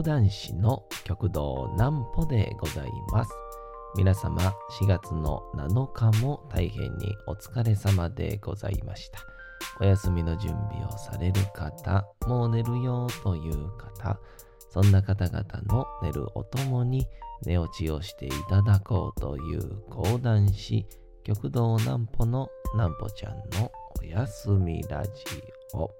講談師の極道南歩でございます。皆様、4月の7日も大変にお疲れ様でございました。お休みの準備をされる方、もう寝るよという方、そんな方々の寝るおともに寝落ちをしていただこうという講談師、極道南歩の南歩ちゃんのおやすみラジオ。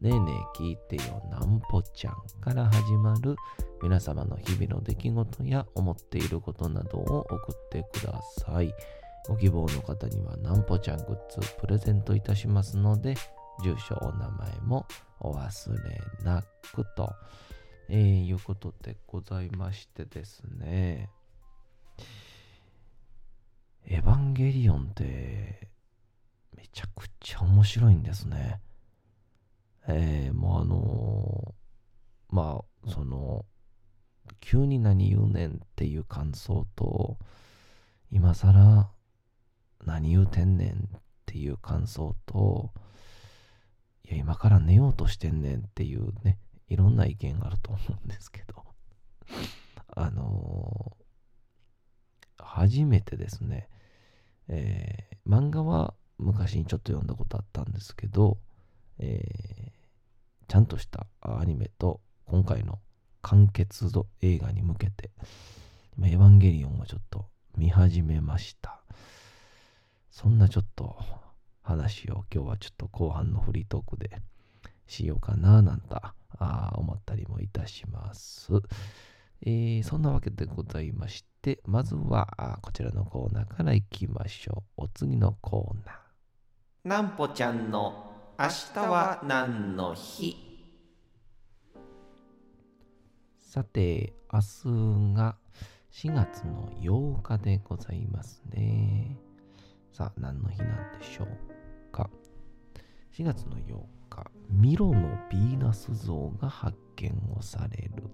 ねえねえ聞いてよなんぽちゃんから始まる皆様の日々の出来事や思っていることなどを送ってください。ご希望の方にはなんぽちゃんグッズプレゼントいたしますので、住所、お名前もお忘れなくと、えー、いうことでございましてですね。エヴァンゲリオンってめちゃくちゃ面白いんですね。えー、もうあのー、まあ、その、急に何言うねんっていう感想と、今更何言うてんねんっていう感想と、いや、今から寝ようとしてんねんっていうね、いろんな意見があると思うんですけど、あのー、初めてですね、えー、漫画は昔にちょっと読んだことあったんですけど、え、ちゃんとしたアニメと今回の完結度映画に向けて、エヴァンゲリオンをちょっと見始めました。そんなちょっと話を今日はちょっと後半のフリートークでしようかななんて思ったりもいたします。えー、そんなわけでございまして、まずはこちらのコーナーからいきましょう。お次のコーナー。なんぽちゃんの明日は何の日？さて、明日が4月の8日でございますね。さあ、何の日なんでしょうか？4月の8日、ミロのヴィーナス像が発見をされる。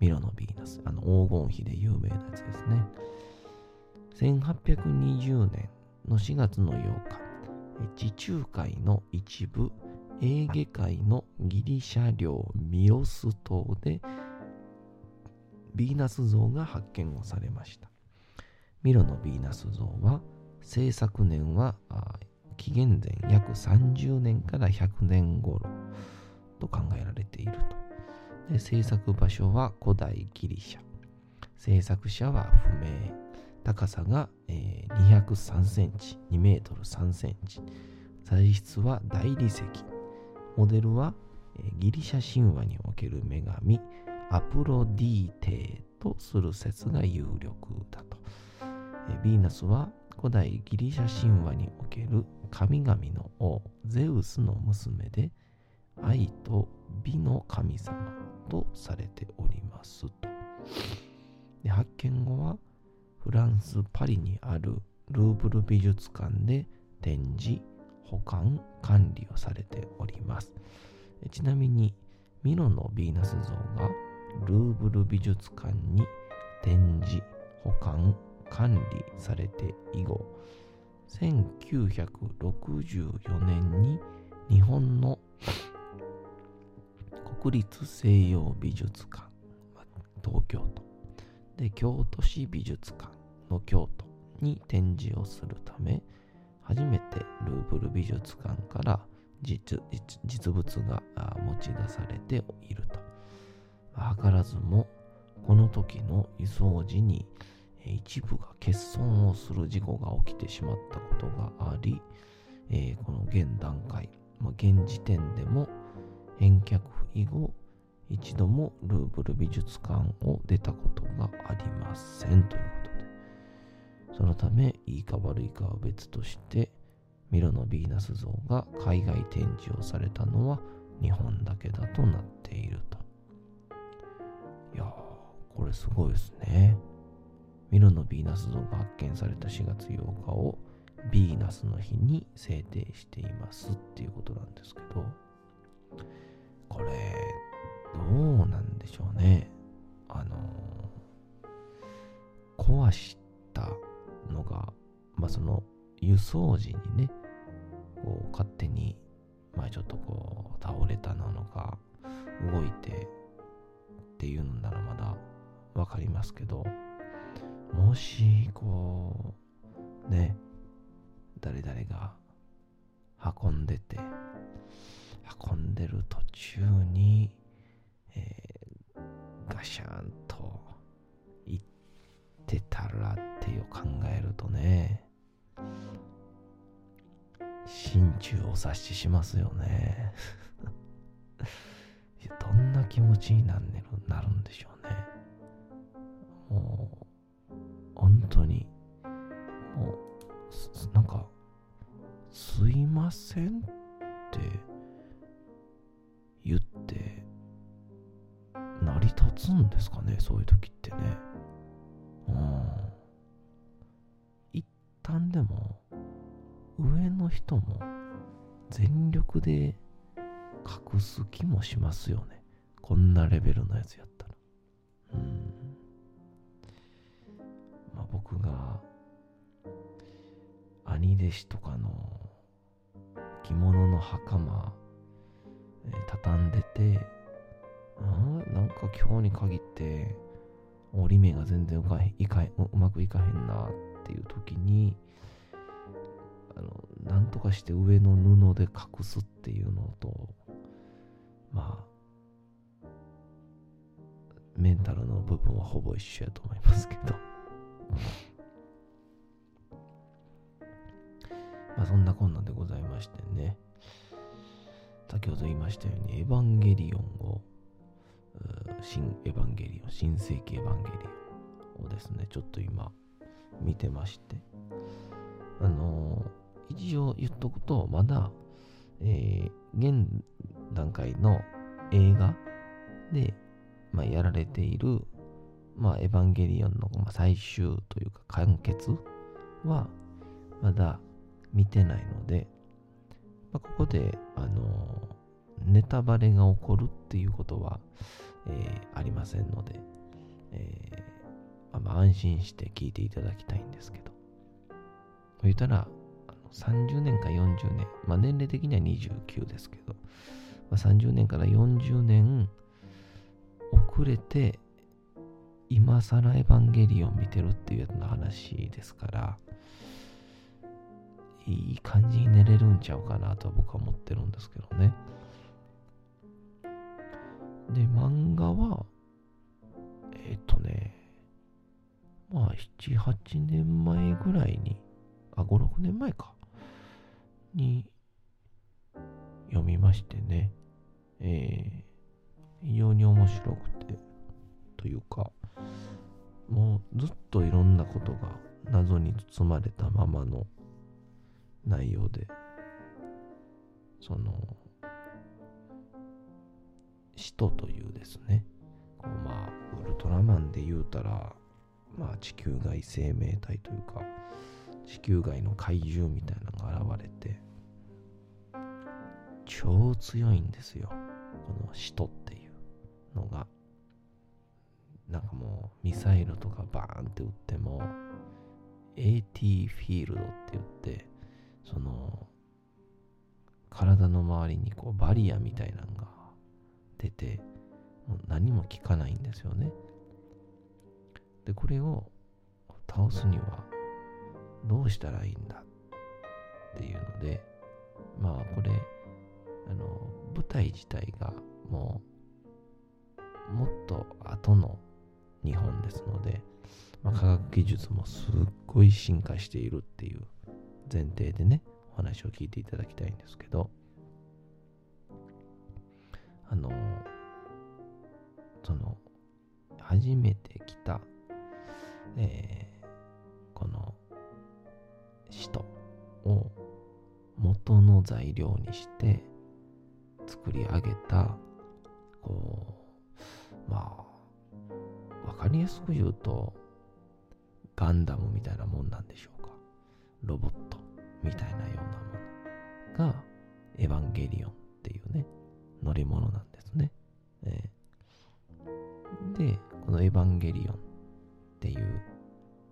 ミロのヴィーナス、あの黄金比で有名なやつですね。1820年の4月の8日、地中海の一部、エーゲ海のギリシャ領ミオス島でヴィーナス像が発見をされました。ミロのヴィーナス像は制作年は紀元前約30年から100年頃と考えられていると。で制作場所は古代ギリシャ。制作者は不明。高さが、えー、203センチ、2メートル3センチ。材質は大理石。モデルは、ギリシャ神話における女神アプロディーテとする説が有力だと。ヴィーナスは古代ギリシャ神話における神々の王ゼウスの娘で愛と美の神様とされておりますと。で発見後はフランス・パリにあるルーブル美術館で展示、保管、管理をされております。ちなみに、ミロのヴィーナス像がルーブル美術館に展示、保管、管理されて以後、1964年に日本の国立西洋美術館、東京都、で、京都市美術館。の京都に展示をするため、初めてルーブル美術館から実物が持ち出されていると。図らずも、この時の輸送時に一部が欠損をする事故が起きてしまったことがあり、えー、この現段階、まあ、現時点でも返却以後、一度もルーブル美術館を出たことがありませんということ、そのため、いいか悪いかは別として、ミロのヴィーナス像が海外展示をされたのは日本だけだとなっていると。いやー、これすごいですね。ミロのヴィーナス像が発見された4月8日をヴィーナスの日に制定していますっていうことなんですけど、これ、どうなんでしょうね。あの壊したのが、まあその輸送時にね、こう勝手に、まあちょっとこう倒れたなのか、動いてっていうのならまだわかりますけど、もし、こう、ね、誰々が運んでて、運んでる途中に、えー、ガシャンと行ってたらっていう考えるとね、心中お察ししますよね。どんな気持ちになんねるなるんでしょうね。もう、本当に、もう、なんか、すいませんって言って、成り立つんですかね、そういう時ってね。人も全力で隠す気もしますよね。こんなレベルのやつやったら。うん。まあ僕が兄弟子とかの着物の袴、えー、畳んでて、あなんか今日に限って折り目が全然うかへいかうまくいかへんなっていう時にあのなんとかして上の布で隠すっていうのとまあメンタルの部分はほぼ一緒やと思いますけど。まあそんなこんなんでございましてね。先ほど言いましたようにエヴァンゲリオンを新エヴァンゲリオン新世紀エヴァンゲリオンをですねちょっと今見てまして。あのー、一応言っとくとまだ、えー、現段階の映画で、まあ、やられている、まあ、エヴァンゲリオンの最終というか完結はまだ見てないので、まあ、ここで、あのネタバレが起こるっていうことは、えー、ありませんので、えー、まあ、安心して聞いていただきたいんですけど、言ったら、30年か40年、まあ、年齢的には29ですけど、まあ、30年から40年遅れて、今更エヴァンゲリオン見てるっていうやつの話ですから、いい感じに寝れるんちゃうかなと僕は思ってるんですけどね。で、漫画は、えっ、とね、まあ、7、8年前ぐらいに、あ、5、6年前か、に読みましてね、えー、非常に面白くて、というか、もうずっといろんなことが謎に包まれたままの内容で、その、使徒というですね、こうまあ、ウルトラマンで言うたら、まあ、地球外生命体というか、地球外の怪獣みたいなのが現れて、超強いんですよ。この使徒っていうのが。なんかもう、ミサイルとかバーンって撃っても、AT フィールドって言って、その、体の周りにこうバリアみたいなのが出て、もう何も効かないんですよね。で、これを倒すにはどうしたらいいんだっていうので、まあこれ、あの、舞台自体がもう、もっと後の日本ですので、まあ、科学技術もすっごい進化しているっていう前提でね、お話を聞いていただきたいんですけど、あの、その、初めて来た、えー、この、使徒を元の材料にして作り上げた、こう、まあ、わかりやすく言うと、ガンダムみたいなもんなんでしょうか。ロボットみたいなようなものが、エヴァンゲリオンっていうね、乗り物なんですね。えーで、このエヴァンゲリオンっていう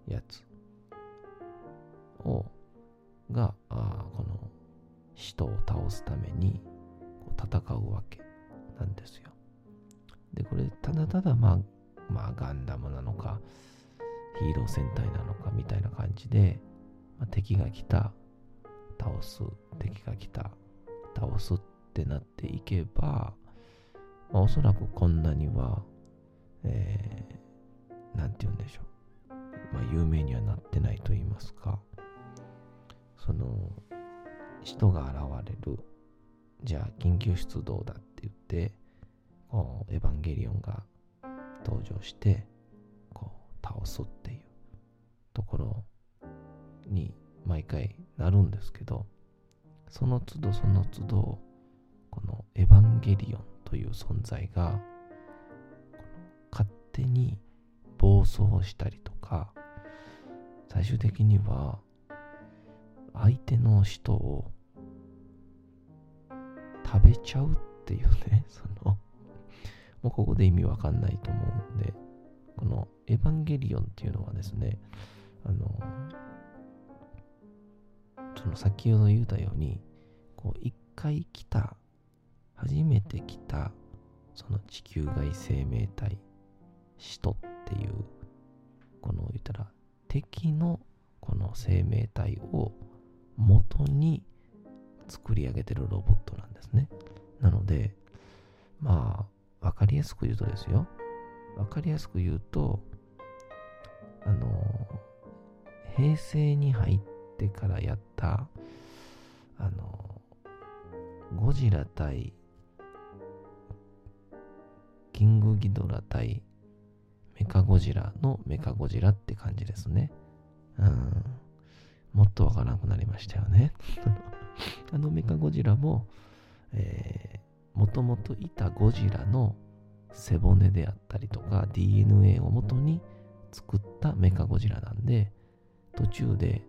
やつを、が、あこの使徒を倒すために戦うわけなんですよ。で、これ、ただただ、まあ、まあ、ガンダムなのか、ヒーロー戦隊なのかみたいな感じで、まあ、敵が来た、倒す、敵が来た、倒すってなっていけば、まあ、おそらくこんなには、えー、なんて言うんでしょう。まあ、有名にはなってないと言いますか、その、人が現れる、じゃあ緊急出動だって言って、こうエヴァンゲリオンが登場して、こう、倒すっていうところに毎回なるんですけど、その都度その都度、このエヴァンゲリオンという存在が、勝手に暴走したりとか、最終的には相手の人を食べちゃうっていうね、その、もうここで意味わかんないと思うんで、このエヴァンゲリオンっていうのはですね、あの、その先ほど言ったように、こう一回来た、初めて来た、その地球外生命体、使徒っていう、この言ったら敵のこの生命体を元に作り上げてるロボットなんですね。なので、まあ、わかりやすく言うとですよ。わかりやすく言うと、あの、平成に入ってからやった、あの、ゴジラ対、キングギドラ対メカゴジラのメカゴジラって感じですね。うん。もっとわからなくなりましたよね。あのメカゴジラも、えー、もともといたゴジラの背骨であったりとか DNA を元に作ったメカゴジラなんで、途中で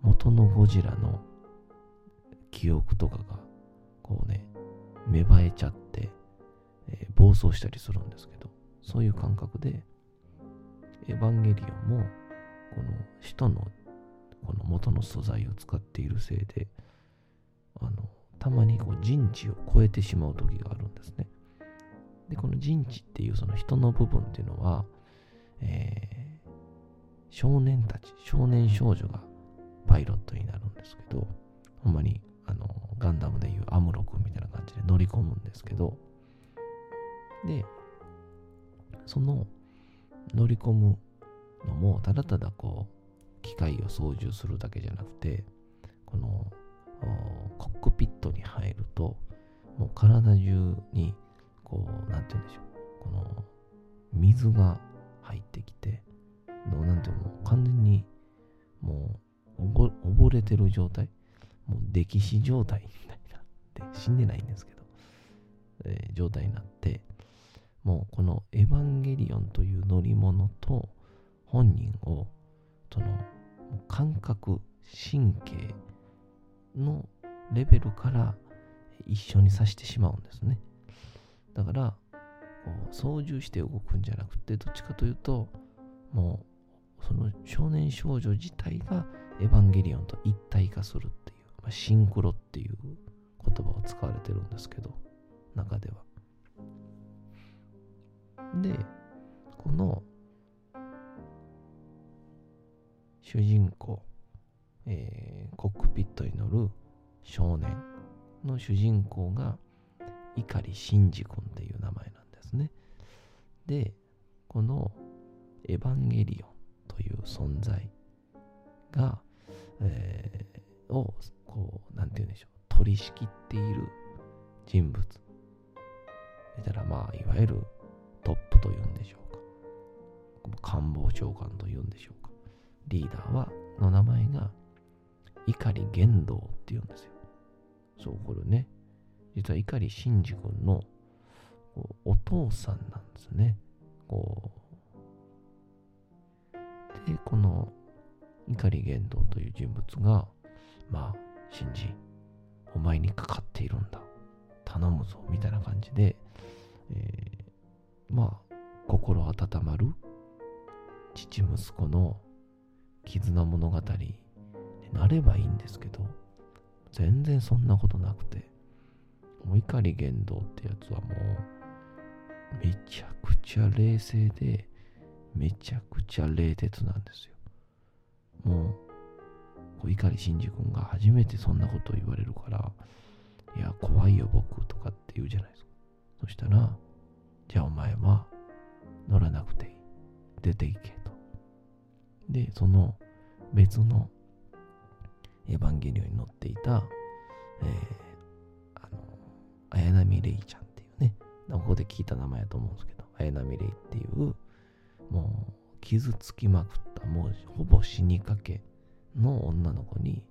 元のゴジラの記憶とかがこうね、芽生えちゃって、えー暴走したりするんですけど、そういう感覚で、エヴァンゲリオンもこの人のこの元の素材を使っているせいで、たまにこう人知を超えてしまう時があるんですね。で、この人知っていうその人の部分っていうのは、えー少年たち、少年少女がパイロットになるんですけど、ほんまに、あの、ガンダムでいうアムロ君みたいな感じで乗り込むんですけど、で、その乗り込むのも、ただただこう、機械を操縦するだけじゃなくて、このコックピットに入ると、もう体中に、こう、なんて言うんでしょう、この水が入ってきて、のなんていうの、完全にもう溺れてる状態、もう溺死状態 みたいになって、死んでないんですけど、えー状態になって、もうこのエヴァンゲリオンという乗り物と本人を、その感覚、神経のレベルから一緒にさしてしまうんですね。だから、操縦して動くんじゃなくて、どっちかというと、もうその少年少女自体がエヴァンゲリオンと一体化するっていう、まあ、シンクロっていう言葉を使われてるんですけど、中では。で、この主人公、えーコックピットに乗る少年の主人公が碇シンジ君っていう名前なんですね。で、このエヴァンゲリオンという存在が、えーを、こう、なんて言うんでしょう、取り仕切っている人物。言ったら、まあ、いわゆるトップというんでしょうか。官房長官というんでしょうか。リーダーは、の名前が、碇玄道っていうんですよ。そう、これね。実は碇シンジ君のお父さんなんですね。こう、で、この怒り言動という人物が、まあ、信じ、お前にかかっているんだ。頼むぞ。みたいな感じで、えー、まあ、心温まる父息子の絆物語なればいいんですけど、全然そんなことなくて、もう怒り言動ってやつはもう、めちゃくちゃ冷静で、めちゃくちゃ冷徹なんですよ。もう、こう碇シンジ君が初めてそんなことを言われるから、いや、怖いよ僕とかって言うじゃないですか。そしたら、じゃあお前は乗らなくていい。出ていけと。で、その別のエヴァンゲリオンに乗っていた、えー、あの、綾波レイちゃんっていうね、ここで聞いた名前やと思うんですけど、綾波レイっていう、もう傷つきまくった、もうほぼ死にかけの女の子に、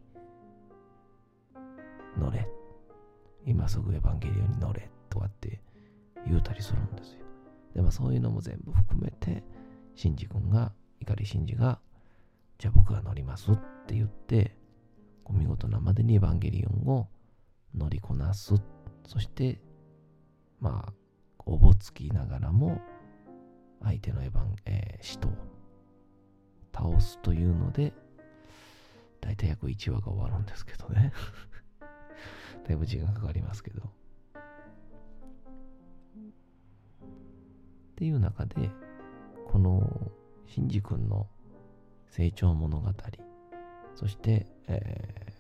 乗れ。今すぐエヴァンゲリオンに乗れ。とかって言うたりするんですよ。でもそういうのも全部含めて、シンジ君が、碇シンジが、じゃあ僕が乗りますって言って、お見事なまでにエヴァンゲリオンを乗りこなす。そして、まあ、おぼつきながらも、相手のエヴァン、えー、使徒を倒すというので、だいたい約1話が終わるんですけどね。だいぶ時間かかりますけど。っていう中で、この、シンジ君の成長物語、そして、え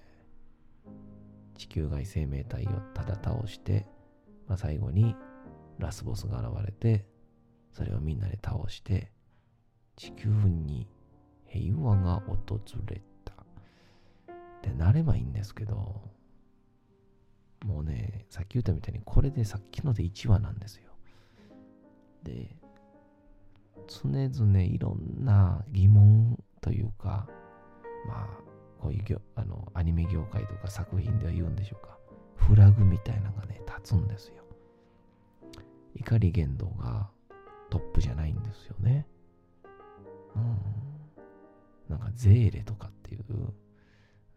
ー、地球外生命体をただ倒して、まあ、最後にラスボスが現れて、それをみんなで倒して、地球に平和が訪れた。ってなればいいんですけど、もうね、さっき言ったみたいに、これでさっきので1話なんですよ。で、常々いろんな疑アニメ業界とか作品では言うんでしょうか。フラグみたいなのがね、立つんですよ。怒り言動がトップじゃないんですよね。うん。なんかゼーレとかっていう、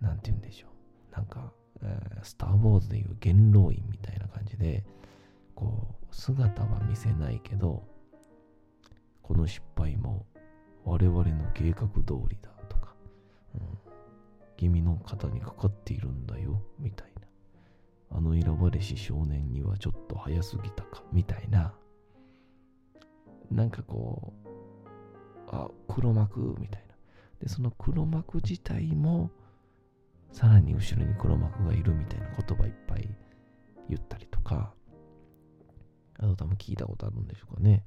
なんて言うんでしょう。なんか、えー、スター・ウォーズでいう元老院みたいな感じで、こう、姿は見せないけど、この失敗も我々の計画通りだとか、うん、君の肩にかかっているんだよ、みたいな。あの選ばれし少年にはちょっと早すぎたか、みたいな。なんかこう、あ、黒幕、みたいな。で、その黒幕自体も、さらに後ろに黒幕がいるみたいな言葉いっぱい言ったりとか、あと多分聞いたことあるんでしょうかね。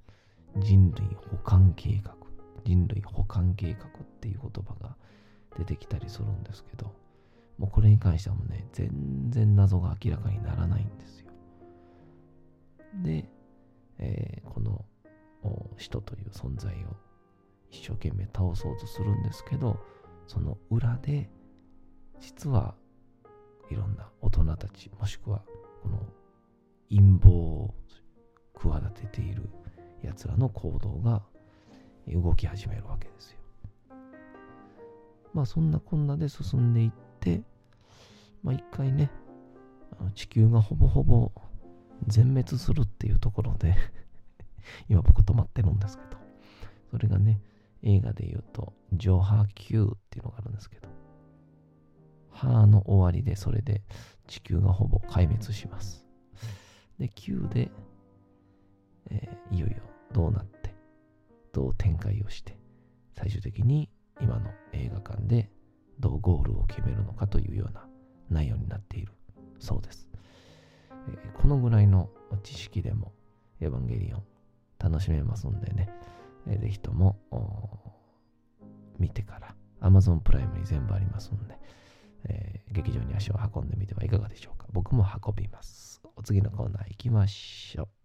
人類保管計画。人類保管計画っていう言葉が出てきたりするんですけど、もうこれに関してはもうね、全然謎が明らかにならないんですよ。で、えー、この使徒という存在を一生懸命倒そうとするんですけど、その裏で、実はいろんな大人たち、もしくはこの陰謀を企てている奴らの行動が動き始めるわけですよ。まあそんなこんなで進んでいって、まあ一回ね、あの地球がほぼほぼ全滅するっていうところで 今僕止まってるんですけど、それがね、映画で言うと、ジョハ Q っていうのがあるんですけど、歯の終わりでそれで地球がほぼ壊滅します。で、Q で、えー、いよいよどうなって、どう展開をして、最終的に今の映画館でどうゴールを決めるのかというような内容になっているそうです。え、このぐらいの知識でもエヴァンゲリオン楽しめますんでね、えー、ぜひとも見てから Amazon プライムに全部ありますんで、えー、劇場に足を運んでみてはいかがでしょうか。僕も運びます。お次のコーナー行きましょう。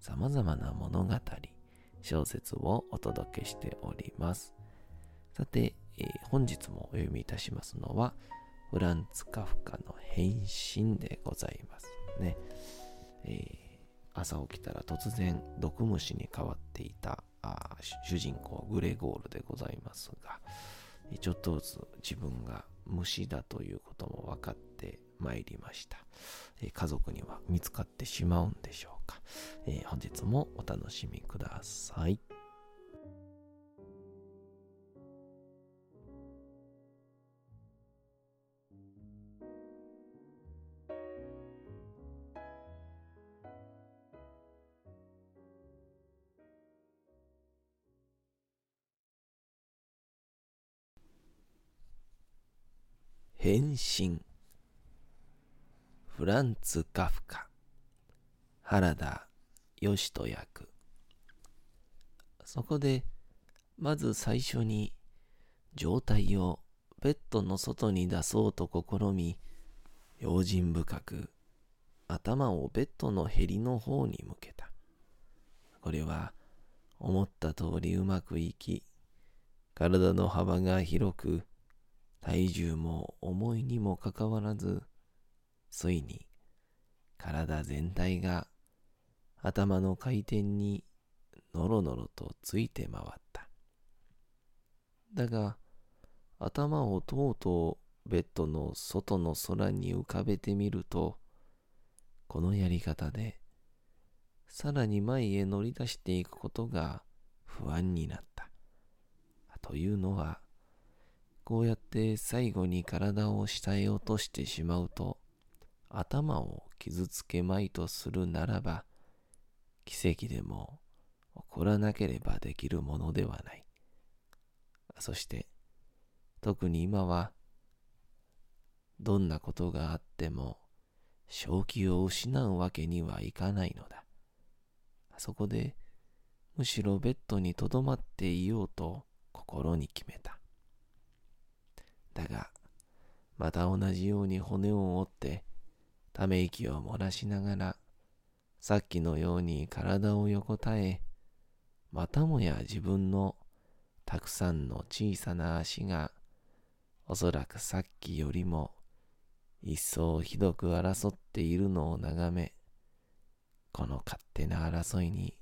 様々な物語、小説をお届けしております。さて、えー、本日もお読みいたしますのは、フランツ・カフカの変身でございますね。えー、朝起きたら突然毒虫に変わっていた主人公グレゴールでございますが、ちょっとずつ自分が虫だということも分かってまいりました。え家族には見つかってしまうんでしょうか、えー、本日もお楽しみください。変身。フランツ・カフカ。原田義人役そこでまず最初に状態をベッドの外に出そうと試み用心深く頭をベッドのへりの方に向けた。これは思った通りうまくいき体の幅が広く体重も重いにもかかわらずついに体全体が頭の回転にのろのろとついて回った。だが頭をとうとうベッドの外の空に浮かべてみるとこのやり方でさらに前へ乗り出していくことが不安になった。というのはこうやって最後に体を下へ落としてしまうと頭を傷つけまいとするならば、奇跡でも起こらなければできるものではない。そして、特に今は、どんなことがあっても、正気を失うわけにはいかないのだ。そこで、むしろベッドにとどまっていようと心に決めた。だが、また同じように骨を折って、ため息を漏らしながら、さっきのように体を横たえ、またもや自分のたくさんの小さな足が、おそらくさっきよりも一層ひどく争っているのを眺め、この勝手な争いに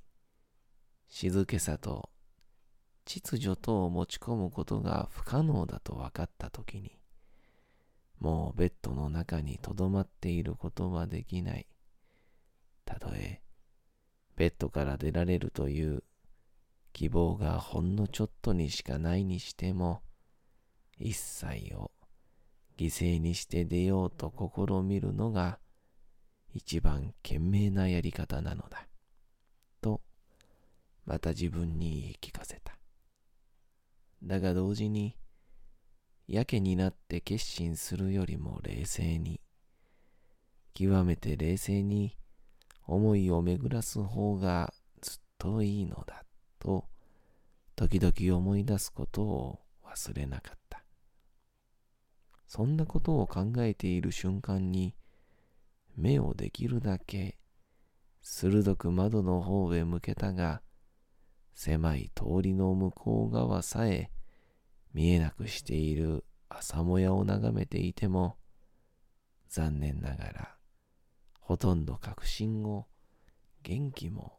静けさと秩序とを持ち込むことが不可能だと分かったときに、もうベッドの中にとどまっていることはできない。たとえ、ベッドから出られるという希望がほんのちょっとにしかないにしても、一切を犠牲にして出ようと試みるのが一番賢明なやり方なのだ。と、また自分に言い聞かせた。だが同時に、やけになって決心するよりも冷静に、極めて冷静に思いを巡らす方がずっといいのだと、時々思い出すことを忘れなかった。そんなことを考えている瞬間に、目をできるだけ鋭く窓の方へ向けたが、狭い通りの向こう側さえ見えなくしている朝もやを眺めていても、残念ながら、ほとんど確信を、元気も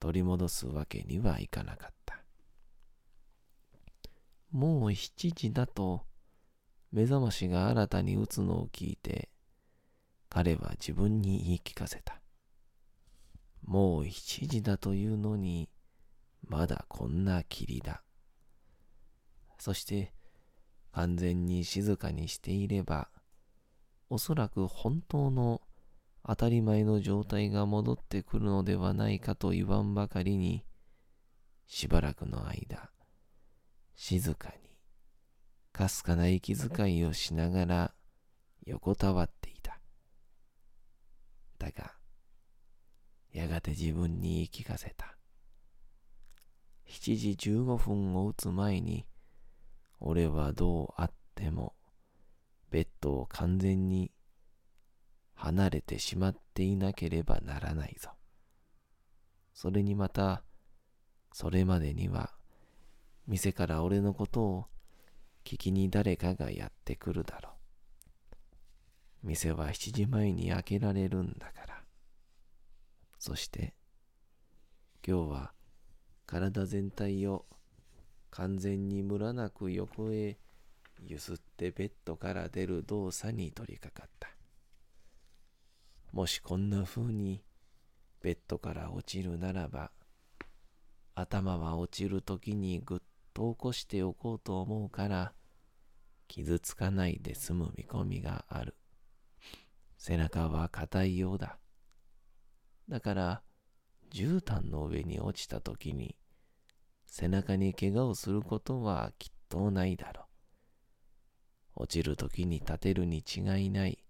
取り戻すわけにはいかなかった。もう7時だと、目覚ましが新たに打つのを聞いて、彼は自分に言い聞かせた。もう7時だというのに、まだこんな霧だ。そして完全に静かにしていれば、おそらく本当の当たり前の状態が戻ってくるのではないかと言わんばかりに、しばらくの間、静かに、かすかな息遣いをしながら横たわっていた。だが、やがて自分に言い聞かせた。7時15分を打つ前に、俺はどうあっても、ベッドを完全に離れてしまっていなければならないぞ。それにまた、それまでには、店から俺のことを聞きに誰かがやってくるだろう。店は7時前に開けられるんだから。そして、今日は体全体を完全にムラなく横へゆすってベッドから出る動作に取り掛かった。もしこんな風にベッドから落ちるならば、頭は落ちるときにぐっと起こしておこうと思うから、傷つかないで済む見込みがある。背中は硬いようだ。だから、絨毯の上に落ちたときに、背中に怪我をすることはきっとないだろう。落ちるときに立てるに違いない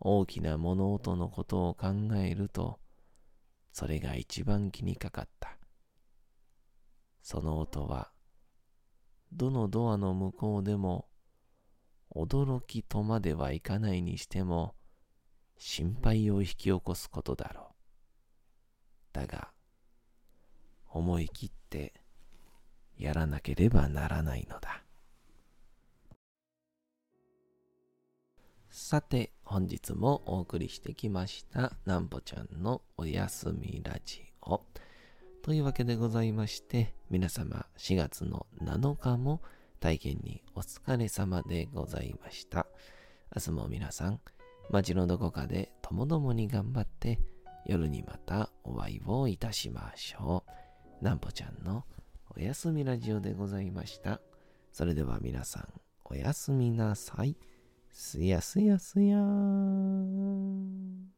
大きな物音のことを考えると、それが一番気にかかった。その音は、どのドアの向こうでも、驚きとまではいかないにしても、心配を引き起こすことだろう。だが、思い切ってやらなければならないのだ。さて、本日もお送りしてきました、なんぽちゃんのおやすみラジオ。というわけでございまして、皆様4月の7日も体験にお疲れ様でございました。明日も皆さん、街のどこかでともどもに頑張って、夜にまたお会いをいたしましょう。なんぽちゃんのおやすみラジオでございました。それでは皆さん、おやすみなさい。すやすやすやーん。